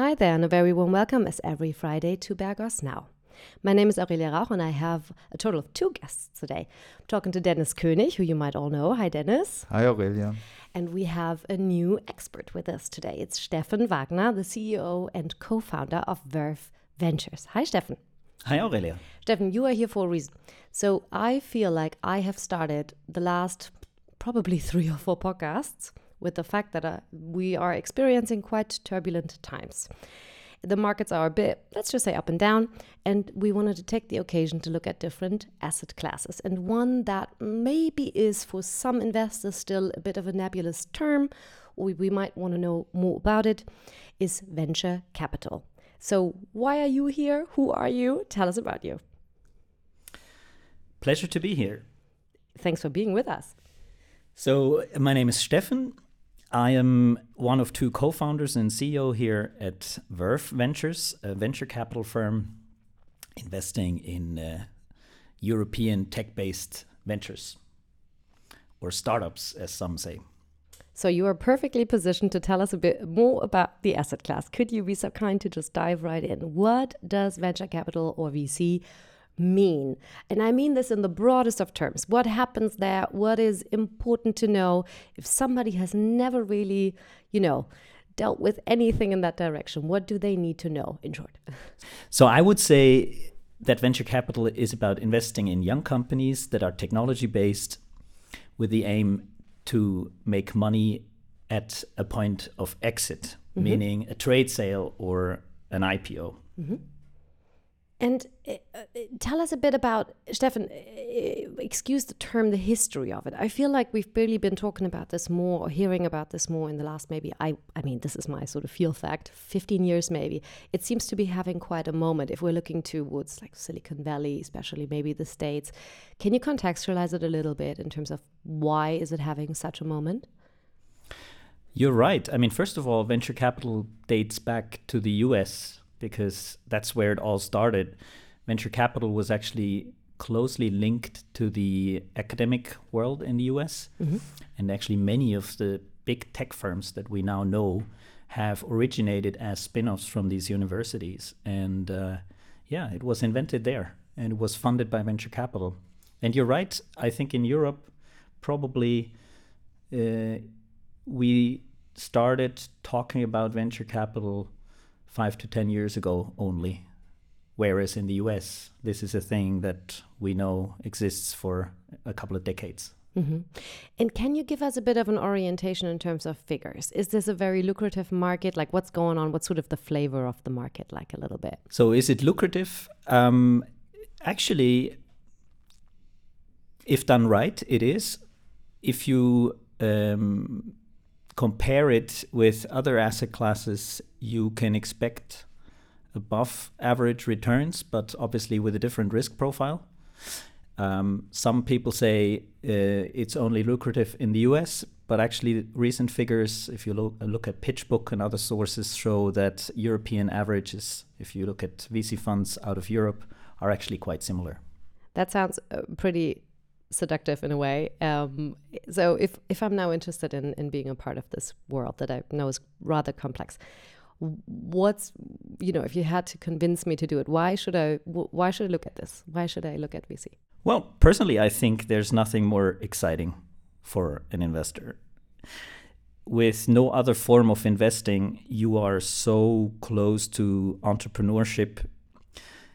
Hi there, and a very warm welcome as every Friday to Bergos Now. My name is Aurelia Rauch, and I have a total of two guests today. I'm talking to Dennis König, who you might all know. Hi, Dennis. Hi, Aurelia. And we have a new expert with us today. It's Steffen Wagner, the CEO and co founder of Verve Ventures. Hi, Steffen. Hi, Aurelia. Steffen, you are here for a reason. So I feel like I have started the last probably three or four podcasts with the fact that uh, we are experiencing quite turbulent times. The markets are a bit, let's just say, up and down, and we wanted to take the occasion to look at different asset classes. And one that maybe is for some investors still a bit of a nebulous term, we might want to know more about it, is venture capital. So, why are you here? Who are you? Tell us about you. Pleasure to be here. Thanks for being with us. So, my name is Steffen. I am one of two co founders and CEO here at Verve Ventures, a venture capital firm investing in uh, European tech based ventures or startups, as some say. So, you are perfectly positioned to tell us a bit more about the asset class. Could you be so kind to just dive right in? What does venture capital or VC mean? And I mean this in the broadest of terms. What happens there? What is important to know if somebody has never really, you know, dealt with anything in that direction? What do they need to know, in short? So I would say that venture capital is about investing in young companies that are technology based with the aim to make money at a point of exit, mm-hmm. meaning a trade sale or an IPO. Mm-hmm. And uh, tell us a bit about, Steffen, uh, excuse the term, the history of it. I feel like we've barely been talking about this more or hearing about this more in the last maybe, I, I mean, this is my sort of feel fact, 15 years maybe. It seems to be having quite a moment if we're looking towards like Silicon Valley, especially maybe the States. Can you contextualize it a little bit in terms of why is it having such a moment? You're right. I mean, first of all, venture capital dates back to the US because that's where it all started. Venture capital was actually closely linked to the academic world in the US. Mm-hmm. And actually, many of the big tech firms that we now know have originated as spin offs from these universities. And uh, yeah, it was invented there and it was funded by venture capital. And you're right, I think in Europe, probably uh, we started talking about venture capital five to 10 years ago only. Whereas in the US, this is a thing that we know exists for a couple of decades. Mm-hmm. And can you give us a bit of an orientation in terms of figures? Is this a very lucrative market? Like, what's going on? What's sort of the flavor of the market, like a little bit? So, is it lucrative? Um, actually, if done right, it is. If you um, compare it with other asset classes, you can expect above average returns, but obviously with a different risk profile. Um, some people say uh, it's only lucrative in the US, but actually, recent figures, if you look, at PitchBook and other sources, show that European averages, if you look at VC funds out of Europe, are actually quite similar. That sounds uh, pretty seductive in a way. Um, so if if I'm now interested in in being a part of this world that I know is rather complex, what's you know if you had to convince me to do it, why should I why should I look at this? Why should I look at VC? Well, personally, I think there's nothing more exciting for an investor. With no other form of investing, you are so close to entrepreneurship.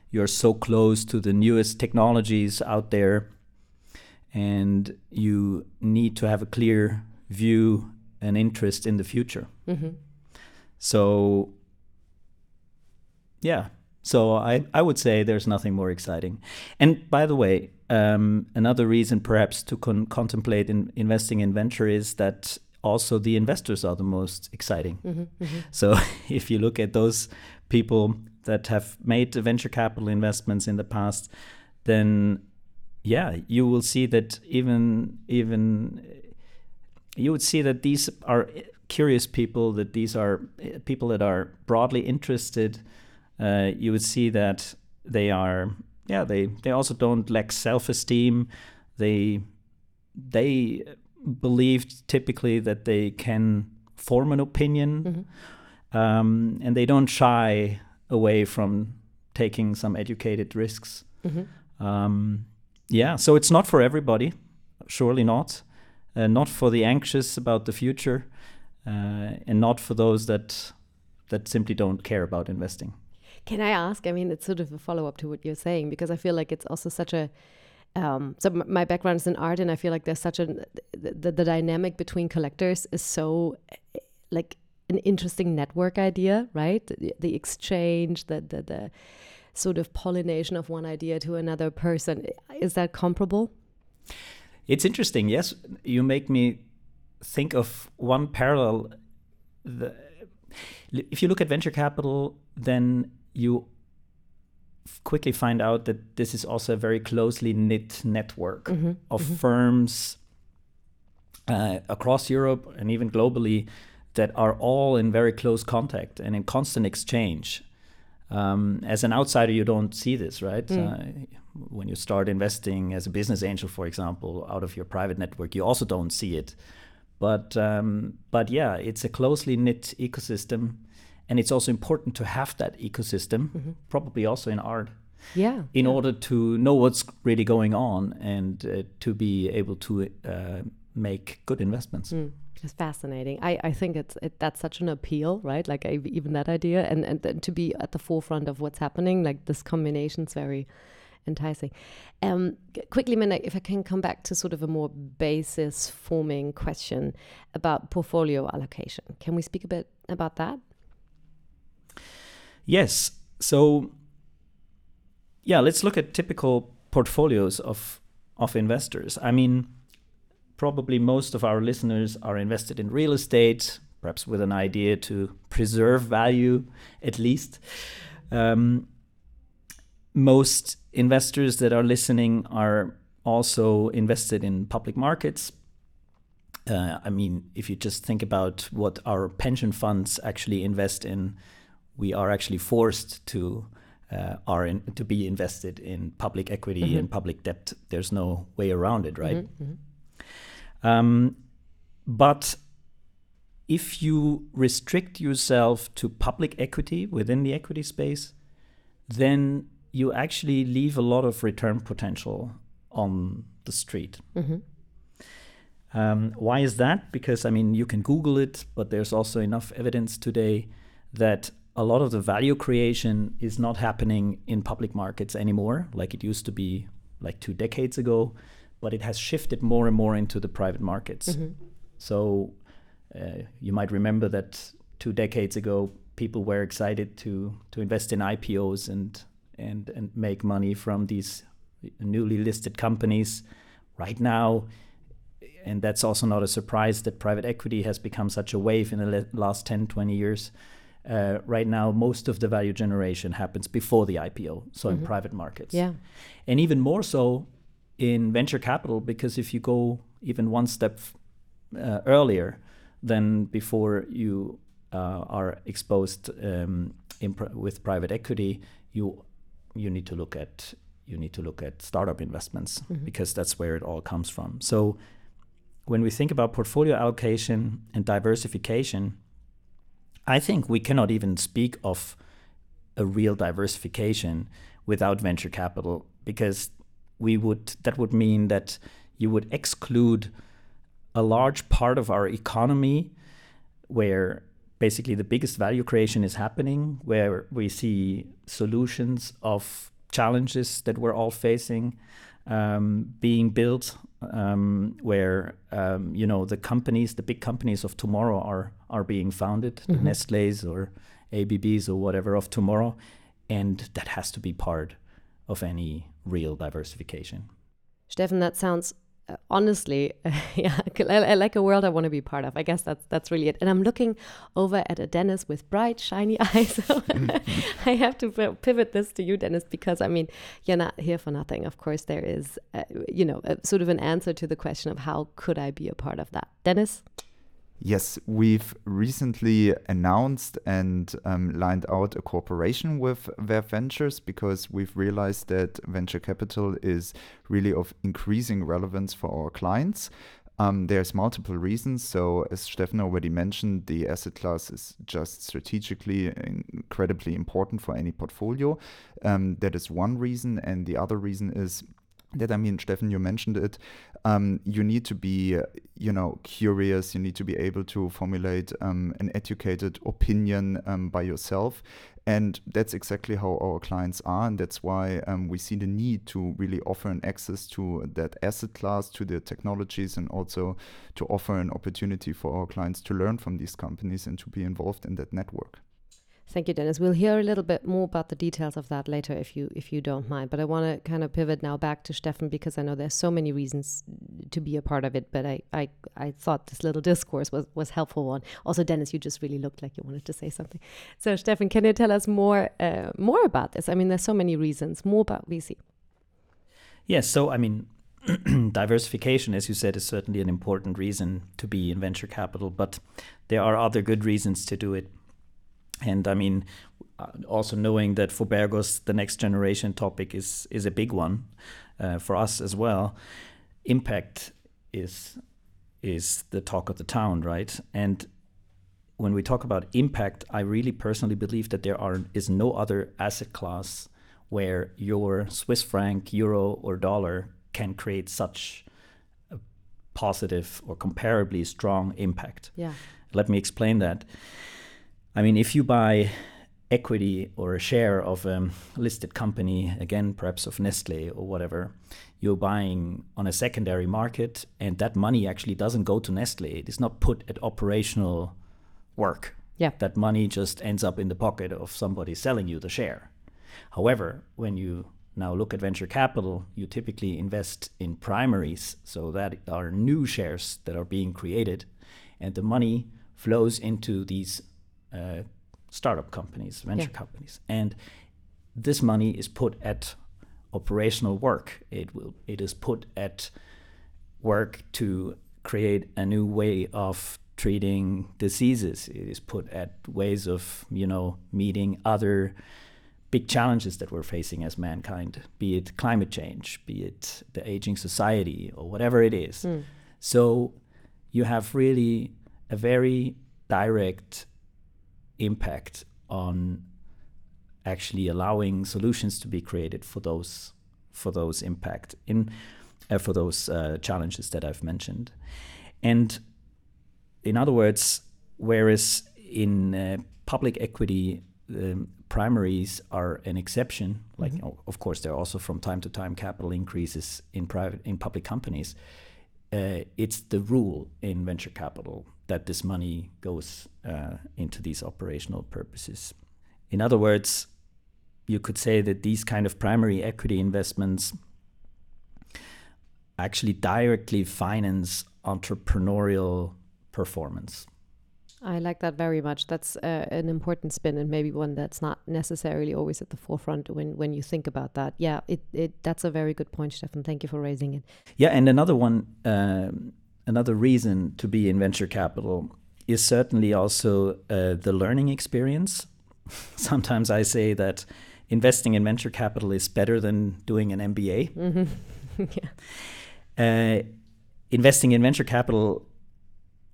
You're so close to the newest technologies out there and you need to have a clear view and interest in the future. Mm-hmm. So, yeah. So I, I would say there's nothing more exciting. And by the way, um, another reason perhaps to con- contemplate in investing in venture is that also the investors are the most exciting. Mm-hmm, mm-hmm. So if you look at those people that have made venture capital investments in the past, then yeah, you will see that even even you would see that these are curious people, that these are people that are broadly interested. Uh, you would see that they are yeah they they also don't lack self-esteem. They they believe typically that they can form an opinion. Mm-hmm. um, and they don't shy away from taking some educated risks. Mm-hmm. Um, yeah, so it's not for everybody, surely not. Uh, not for the anxious about the future, uh, and not for those that that simply don't care about investing. Can I ask? I mean, it's sort of a follow up to what you're saying because I feel like it's also such a. Um, so my background is in art, and I feel like there's such a the, the dynamic between collectors is so like an interesting network idea, right? The, the exchange, the, the the sort of pollination of one idea to another person. Is that comparable? It's interesting. Yes, you make me think of one parallel. The, if you look at venture capital, then you quickly find out that this is also a very closely knit network mm-hmm. of mm-hmm. firms uh, across Europe and even globally that are all in very close contact and in constant exchange. Um, as an outsider, you don't see this, right? Mm. Uh, when you start investing as a business angel, for example, out of your private network, you also don't see it. But um, but yeah, it's a closely knit ecosystem and it's also important to have that ecosystem mm-hmm. probably also in art yeah in yeah. order to know what's really going on and uh, to be able to uh, make good investments mm. It's fascinating. I, I think it's it, that's such an appeal, right? Like I, even that idea, and, and and to be at the forefront of what's happening, like this combination is very enticing. Um, quickly, Minna, if I can come back to sort of a more basis forming question about portfolio allocation, can we speak a bit about that? Yes. So, yeah, let's look at typical portfolios of of investors. I mean, probably most of our listeners are invested in real estate, perhaps with an idea to preserve value at least. Um, most investors that are listening are also invested in public markets. Uh, I mean, if you just think about what our pension funds actually invest in, we are actually forced to uh, are in, to be invested in public equity mm-hmm. and public debt. There's no way around it, right? Mm-hmm. Um, but if you restrict yourself to public equity within the equity space, then you actually leave a lot of return potential on the street. Mm-hmm. Um, why is that? Because I mean, you can Google it, but there's also enough evidence today that a lot of the value creation is not happening in public markets anymore, like it used to be like two decades ago, but it has shifted more and more into the private markets. Mm-hmm. So uh, you might remember that two decades ago, people were excited to to invest in IPOs and and and make money from these newly listed companies. Right now, and that's also not a surprise that private equity has become such a wave in the last 10, 20 years uh, right now most of the value generation happens before the IPO, so mm-hmm. in private markets. Yeah. And even more so in venture capital, because if you go even one step uh, earlier than before you uh, are exposed um, pr- with private equity, you you need to look at you need to look at startup investments mm-hmm. because that's where it all comes from. So when we think about portfolio allocation and diversification, I think we cannot even speak of a real diversification without venture capital because we would that would mean that you would exclude a large part of our economy where basically the biggest value creation is happening where we see solutions of challenges that we're all facing um, being built um, where um, you know the companies, the big companies of tomorrow are are being founded, mm-hmm. the Nestle's or ABB's or whatever of tomorrow, and that has to be part of any real diversification. Steffen, that sounds uh, honestly, yeah, I, I, like a world I want to be part of. I guess that's that's really it. And I'm looking over at a Dennis with bright, shiny eyes. I have to pivot this to you, Dennis, because I mean, you're not here for nothing. Of course, there is, uh, you know, a, sort of an answer to the question of how could I be a part of that, Dennis. Yes, we've recently announced and um, lined out a cooperation with Verve Ventures because we've realized that venture capital is really of increasing relevance for our clients. Um, there's multiple reasons. So, as Steffen already mentioned, the asset class is just strategically incredibly important for any portfolio. Um, that is one reason. And the other reason is that I mean, Steffen, you mentioned it. Um, you need to be, you know, curious. You need to be able to formulate um, an educated opinion um, by yourself, and that's exactly how our clients are, and that's why um, we see the need to really offer an access to that asset class, to the technologies, and also to offer an opportunity for our clients to learn from these companies and to be involved in that network. Thank you, Dennis. We'll hear a little bit more about the details of that later, if you if you don't mind. But I want to kind of pivot now back to Steffen because I know there's so many reasons to be a part of it. But I I, I thought this little discourse was was helpful one. Also, Dennis, you just really looked like you wanted to say something. So, Steffen, can you tell us more uh, more about this? I mean, there's so many reasons. More about VC. Yes. So, I mean, diversification, as you said, is certainly an important reason to be in venture capital, but there are other good reasons to do it. And I mean, uh, also knowing that for Bergos, the next generation topic is is a big one uh, for us as well. Impact is is the talk of the town, right? And when we talk about impact, I really personally believe that there are is no other asset class where your Swiss franc, euro, or dollar can create such a positive or comparably strong impact. Yeah. Let me explain that. I mean, if you buy equity or a share of a listed company, again, perhaps of Nestle or whatever, you're buying on a secondary market, and that money actually doesn't go to Nestle. It is not put at operational work. Yeah. That money just ends up in the pocket of somebody selling you the share. However, when you now look at venture capital, you typically invest in primaries, so that are new shares that are being created, and the money flows into these uh, startup companies, venture yeah. companies, and this money is put at operational work. It will it is put at work to create a new way of treating diseases. It is put at ways of you know meeting other big challenges that we're facing as mankind, be it climate change, be it the aging society, or whatever it is. Mm. So you have really a very direct impact on actually allowing solutions to be created for those for those impact in uh, for those uh, challenges that I've mentioned. And in other words, whereas in uh, public equity um, primaries are an exception, like mm-hmm. of course there are also from time to time capital increases in private in public companies. Uh, it's the rule in venture capital that this money goes uh, into these operational purposes. In other words, you could say that these kind of primary equity investments actually directly finance entrepreneurial performance. I like that very much. That's uh, an important spin, and maybe one that's not necessarily always at the forefront when, when you think about that. Yeah, it, it that's a very good point, Steffen. Thank you for raising it. Yeah, and another one um, another reason to be in venture capital is certainly also uh, the learning experience. Sometimes I say that investing in venture capital is better than doing an MBA. Mm-hmm. yeah. uh, investing in venture capital,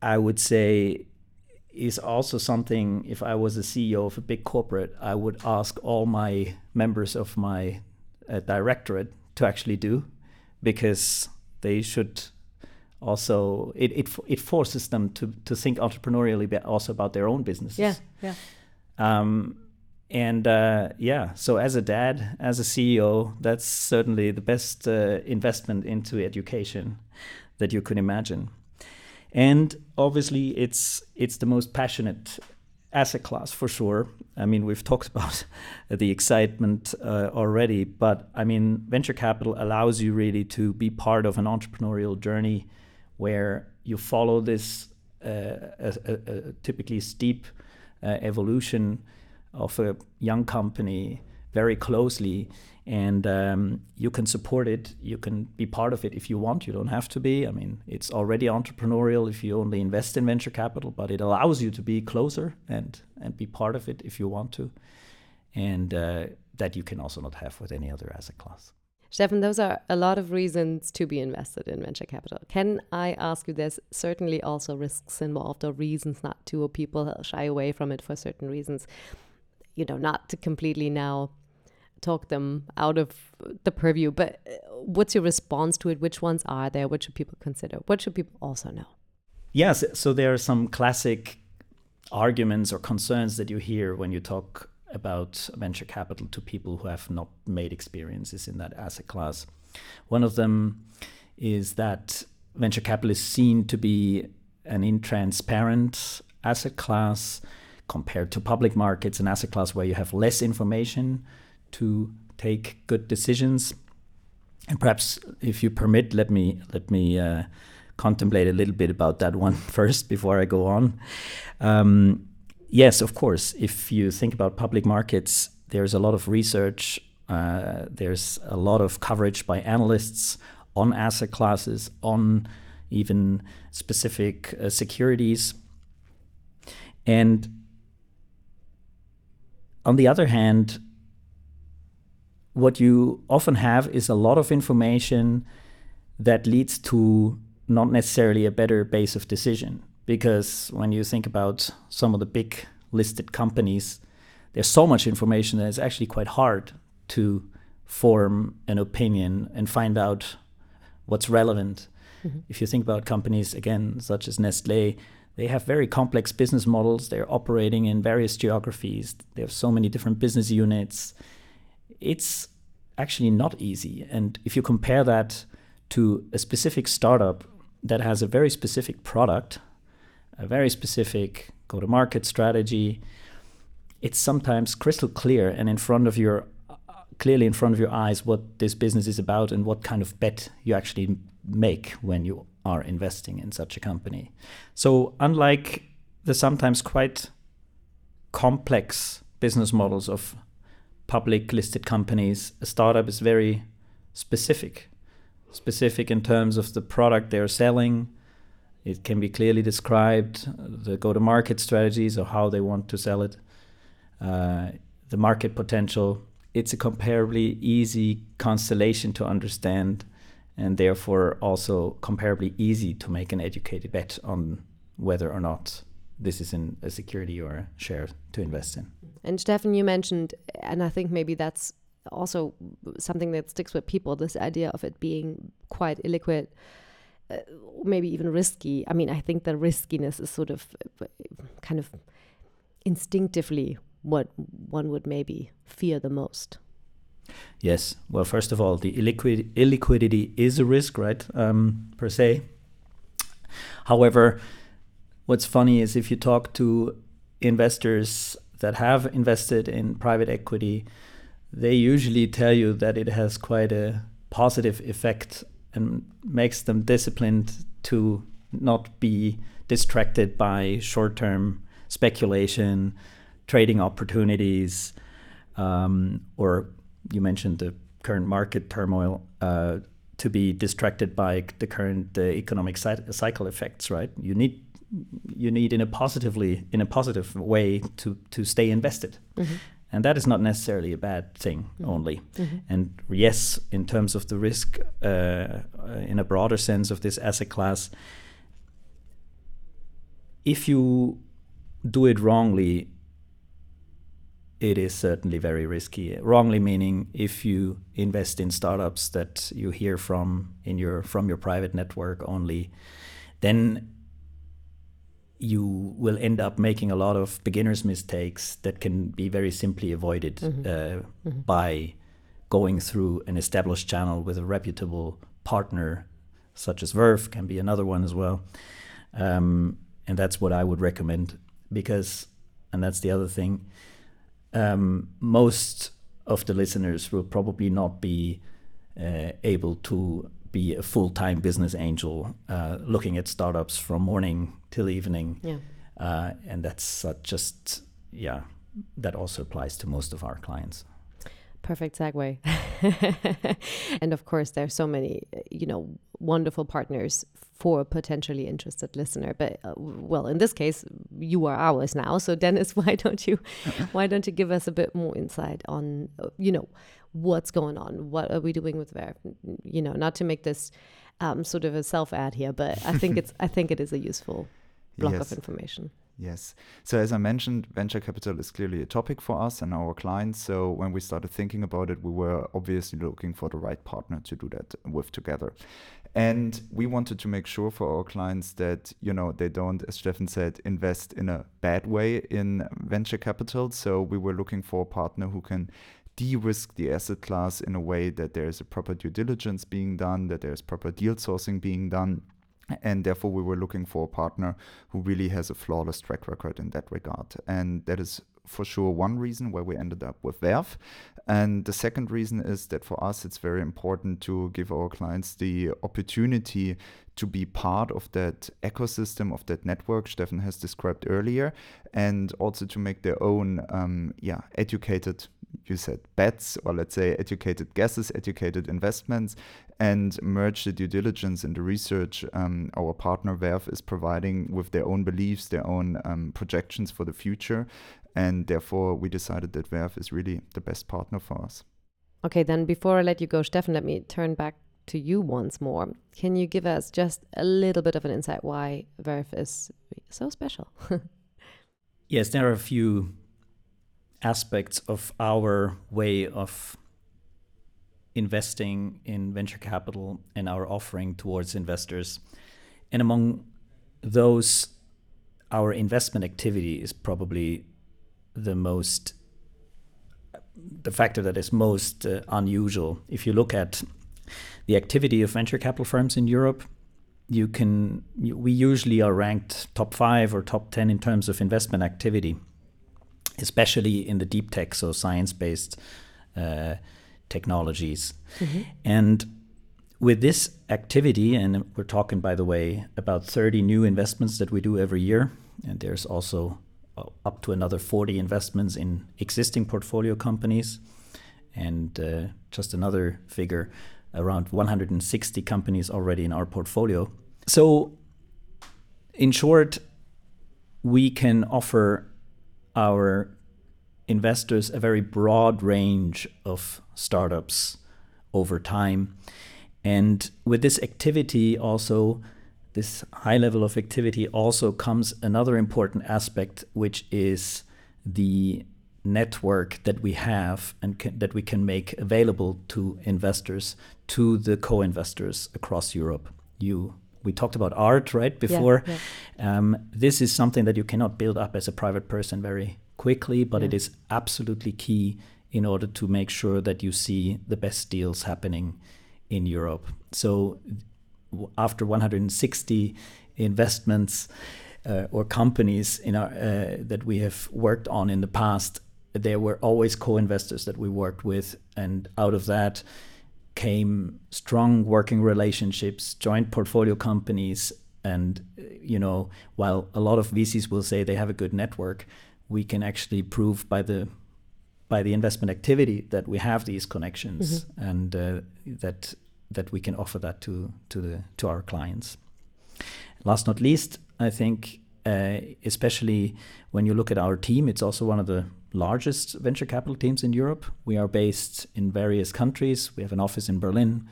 I would say, is also something. If I was a CEO of a big corporate, I would ask all my members of my uh, directorate to actually do, because they should also it, it it forces them to to think entrepreneurially but also about their own businesses. Yeah yeah. Um, and uh, yeah so as a dad as a ceo that's certainly the best uh, investment into education that you could imagine. And obviously it's it's the most passionate asset class for sure. I mean we've talked about the excitement uh, already but i mean venture capital allows you really to be part of an entrepreneurial journey where you follow this uh, a, a, a typically steep uh, evolution of a young company very closely. And um, you can support it. You can be part of it if you want. You don't have to be. I mean it's already entrepreneurial if you only invest in venture capital but it allows you to be closer and and be part of it if you want to. And uh, that you can also not have with any other asset class Steffen, those are a lot of reasons to be invested in venture capital. Can I ask you, there's certainly also risks involved or reasons not to, or people shy away from it for certain reasons. You know, not to completely now talk them out of the purview, but uh, what's your response to it? Which ones are there? What should people consider? What should people also know? Yes, so there are some classic arguments or concerns that you hear when you talk about venture capital to people who have not made experiences in that asset class. One of them is that venture capital is seen to be an intransparent asset class compared to public markets, an asset class where you have less information to take good decisions. And perhaps, if you permit, let me let me uh, contemplate a little bit about that one first before I go on. Um, yes, of course. If you think about public markets, there's a lot of research, uh, there's a lot of coverage by analysts on asset classes, on even specific uh, securities. And on the other hand, what you often have is a lot of information that leads to not necessarily a better base of decision because when you think about some of the big listed companies, there's so much information that it's actually quite hard to form an opinion and find out what's relevant. Mm-hmm. If you think about companies, again, such as Nestle, they have very complex business models. They're operating in various geographies. They have so many different business units. It's actually not easy. And if you compare that to a specific startup that has a very specific product, a very specific go to market strategy, it's sometimes crystal clear and in front of your clearly in front of your eyes what this business is about and what kind of bet you actually make when you are investing in such a company. So, unlike the sometimes quite complex business models of public listed companies, a startup is very specific. Specific in terms of the product they're selling, it can be clearly described the go to market strategies or how they want to sell it, uh, the market potential. It's a comparably easy constellation to understand and therefore also comparably easy to make an educated bet on whether or not this is in a security or a share to invest in. And Steffen, you mentioned, and I think maybe that's also something that sticks with people this idea of it being quite illiquid uh, maybe even risky. I mean, I think the riskiness is sort of uh, kind of instinctively what one would maybe fear the most. Yes. Well, first of all, the illiquid illiquidity is a risk, right? Um, per se. However, what's funny is if you talk to investors that have invested in private equity, they usually tell you that it has quite a positive effect and makes them disciplined to not be distracted by short term speculation, trading opportunities, um, or you mentioned the current market turmoil, uh, to be distracted by the current uh, economic cycle effects, right? You need you need in a positively in a positive way to to stay invested. Mm-hmm and that is not necessarily a bad thing mm-hmm. only. Mm-hmm. And yes, in terms of the risk, uh, uh, in a broader sense of this asset class, if you do it wrongly, it is certainly very risky. Wrongly meaning if you invest in startups that you hear from in your from your private network only, then you will end up making a lot of beginners mistakes that can be very simply avoided mm-hmm. Uh, mm-hmm. by going through an established channel with a reputable partner such as Verve can be another one as well um, and that's what I would recommend because and that's the other thing um, most of the listeners will probably not be uh, able to be a full time business angel, uh, looking at startups from morning till evening. Yeah. Uh, and that's uh, just, yeah, that also applies to most of our clients. Perfect segue. and of course, there are so many, you know, wonderful partners for a potentially interested listener. But uh, well, in this case, you are ours now. So Dennis, why don't you, why don't you give us a bit more insight on, uh, you know, what's going on, what are we doing with Verve? You know, not to make this um, sort of a self ad here, but I think it's I think it is a useful block Yes. of information. Yes. So as I mentioned, venture capital is clearly a topic for us and our clients. So when we started thinking about it, we were obviously looking for the right partner to do that with together. And we wanted to make sure for our clients that, you know, they don't, as Steffen said, invest in a bad way in venture capital. So we were looking for a partner who can de-risk the asset class in a way that there is a proper due diligence being done, that there's proper deal sourcing being done, and therefore we were looking for a partner who really has a flawless track record in that regard. And that is for sure one reason why we ended up with Verve. And the second reason is that for us it's very important to give our clients the opportunity to be part of that ecosystem of that network Steffen has described earlier and also to make their own um, yeah educated you said bets or let's say educated guesses educated investments and merge the due diligence and the research um, our partner Verve is providing with their own beliefs, their own um, projections for the future. And therefore, we decided that Verve is really the best partner for us. Okay, then before I let you go, Steffen, let me turn back to you once more. Can you give us just a little bit of an insight why Verve is so special? Yes, there are a few aspects of our way of investing in venture capital and our offering towards investors. And among those, our investment activity is probably the most, the factor that is most uh, unusual. If you look at the activity of venture capital firms in Europe, you can, we usually are ranked top five or top 10 in terms of investment activity, especially in the deep tech, so science based uh, technologies. And with this activity, and we're talking, by the way, about 30 new investments that we do every year, and there's also uh, up to another 40 investments in existing portfolio companies, and uh, just another figure around 160 companies already in our portfolio. So, in short, we can offer our investors a very broad range of startups over time. And with this activity, also, this high level of activity, also comes another important aspect, which is the network that we have and ca- that we can make available to investors, to the co investors across Europe. You we talked about art right before. yeah. Um, this is something that you cannot build up as a private person very quickly, but it Yeah. is absolutely key in order to make sure that you see the best deals happening in Europe. So w- after 160 investments uh, or companies in our, uh, that we have worked on in the past, there were always co-investors that we worked with, and out of that came strong working relationships, joint portfolio companies, and you know, while a lot of VCs will say they have a good network, we can actually prove by the by the investment activity that we have these connections and uh, that that we can offer that to to the to our clients. Last not least, I think uh, especially when you look at our team, it's also one of the largest venture capital teams in Europe. We are based in various countries. We have an office in Berlin,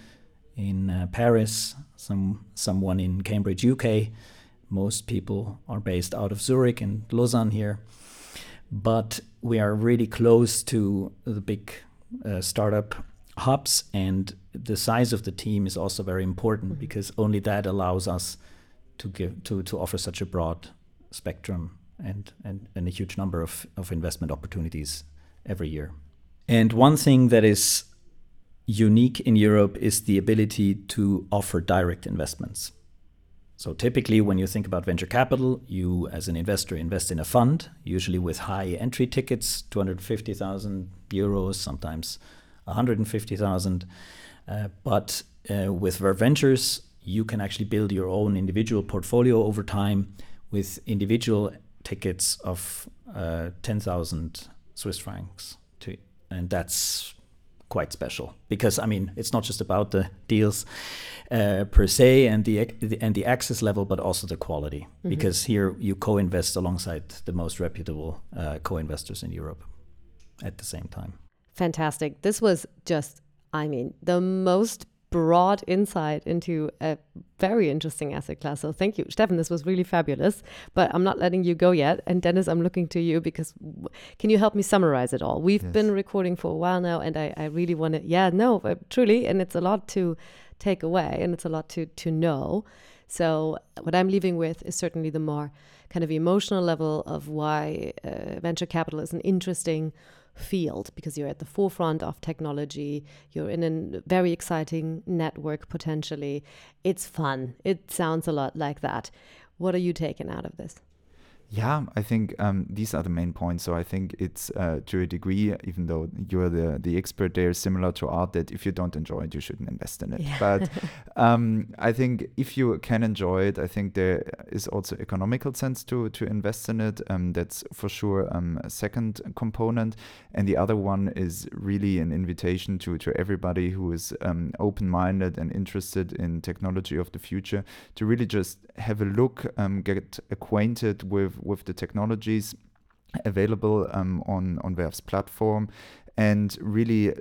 in uh, Paris, some someone in Cambridge, UK. Most people are based out of Zurich and Lausanne here, but we are really close to the big uh, startup hubs, and the size of the team is also very important because only that allows us to give to to offer such a broad spectrum and and, and a huge number of, of investment opportunities every year. And one thing that is unique in Europe is the ability to offer direct investments. So typically, when you think about venture capital, you as an investor invest in a fund, usually with high entry tickets, 250,000 euros, sometimes 150,000. Uh, but uh, with Verve Ventures, you can actually build your own individual portfolio over time with individual tickets of uh, 10,000 Swiss francs. To, and that's quite special because I mean it's not just about the deals uh, per se and the, and the access level, but also the quality. Because here you co-invest alongside the most reputable uh, co-investors in Europe at the same time. fantastic. This was just, I mean, the most broad insight into a very interesting asset class. So thank you, Stefan. This was really fabulous. But I'm not letting you go yet. And Dennis, I'm looking to you because can you help me summarize it all? We've Yes. been recording for a while now, and I, I really want to. Yeah, no, but truly, and it's a lot to take away, and it's a lot to to know. So what I'm leaving with is certainly the more kind of emotional level of why uh, venture capital is an interesting field because you're at the forefront of technology you're in a very exciting network potentially. It's fun. It sounds a lot like that. What are you taking out of this Yeah, I think um, these are the main points. So I think it's uh, to a degree, even though you're the the expert there, similar to art. That if you don't enjoy it, you shouldn't invest in it. Yeah. But um, I think if you can enjoy it, I think there is also economical sense to to invest in it. Um, that's for sure um, a second component, and the other one is really an invitation to to everybody who is um, open-minded and interested in technology of the future to really just have a look, um, get acquainted with with the technologies available um, on on Verve's platform, and really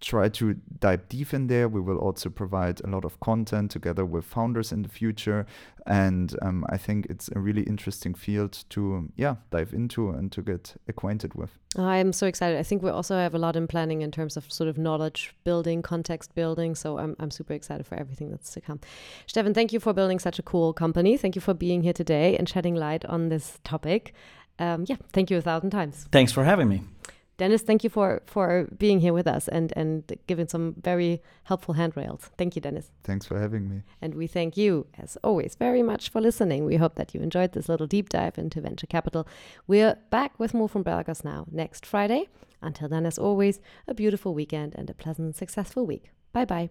try to dive deep in there. We will also provide a lot of content together with founders in the future, and um, I think it's a really interesting field to yeah dive into and to get acquainted with. i'm so excited. I think we also have a lot in planning in terms of sort of knowledge building context building. So i'm, I'm super excited for everything that's to come. Steffen thank you for building such a cool company. Thank you for being here today and shedding light on this topic. Um, yeah thank you a thousand times. Thanks for having me. Dennis, thank you for for being here with us and and giving some very helpful handrails. Thank you, Dennis. Thanks for having me. And we thank you, as always, very much for listening. We hope that you enjoyed this little deep dive into venture capital. We're back with more from Bergos now next Friday. Until then, as always, a beautiful weekend and a pleasant, successful week. Bye bye.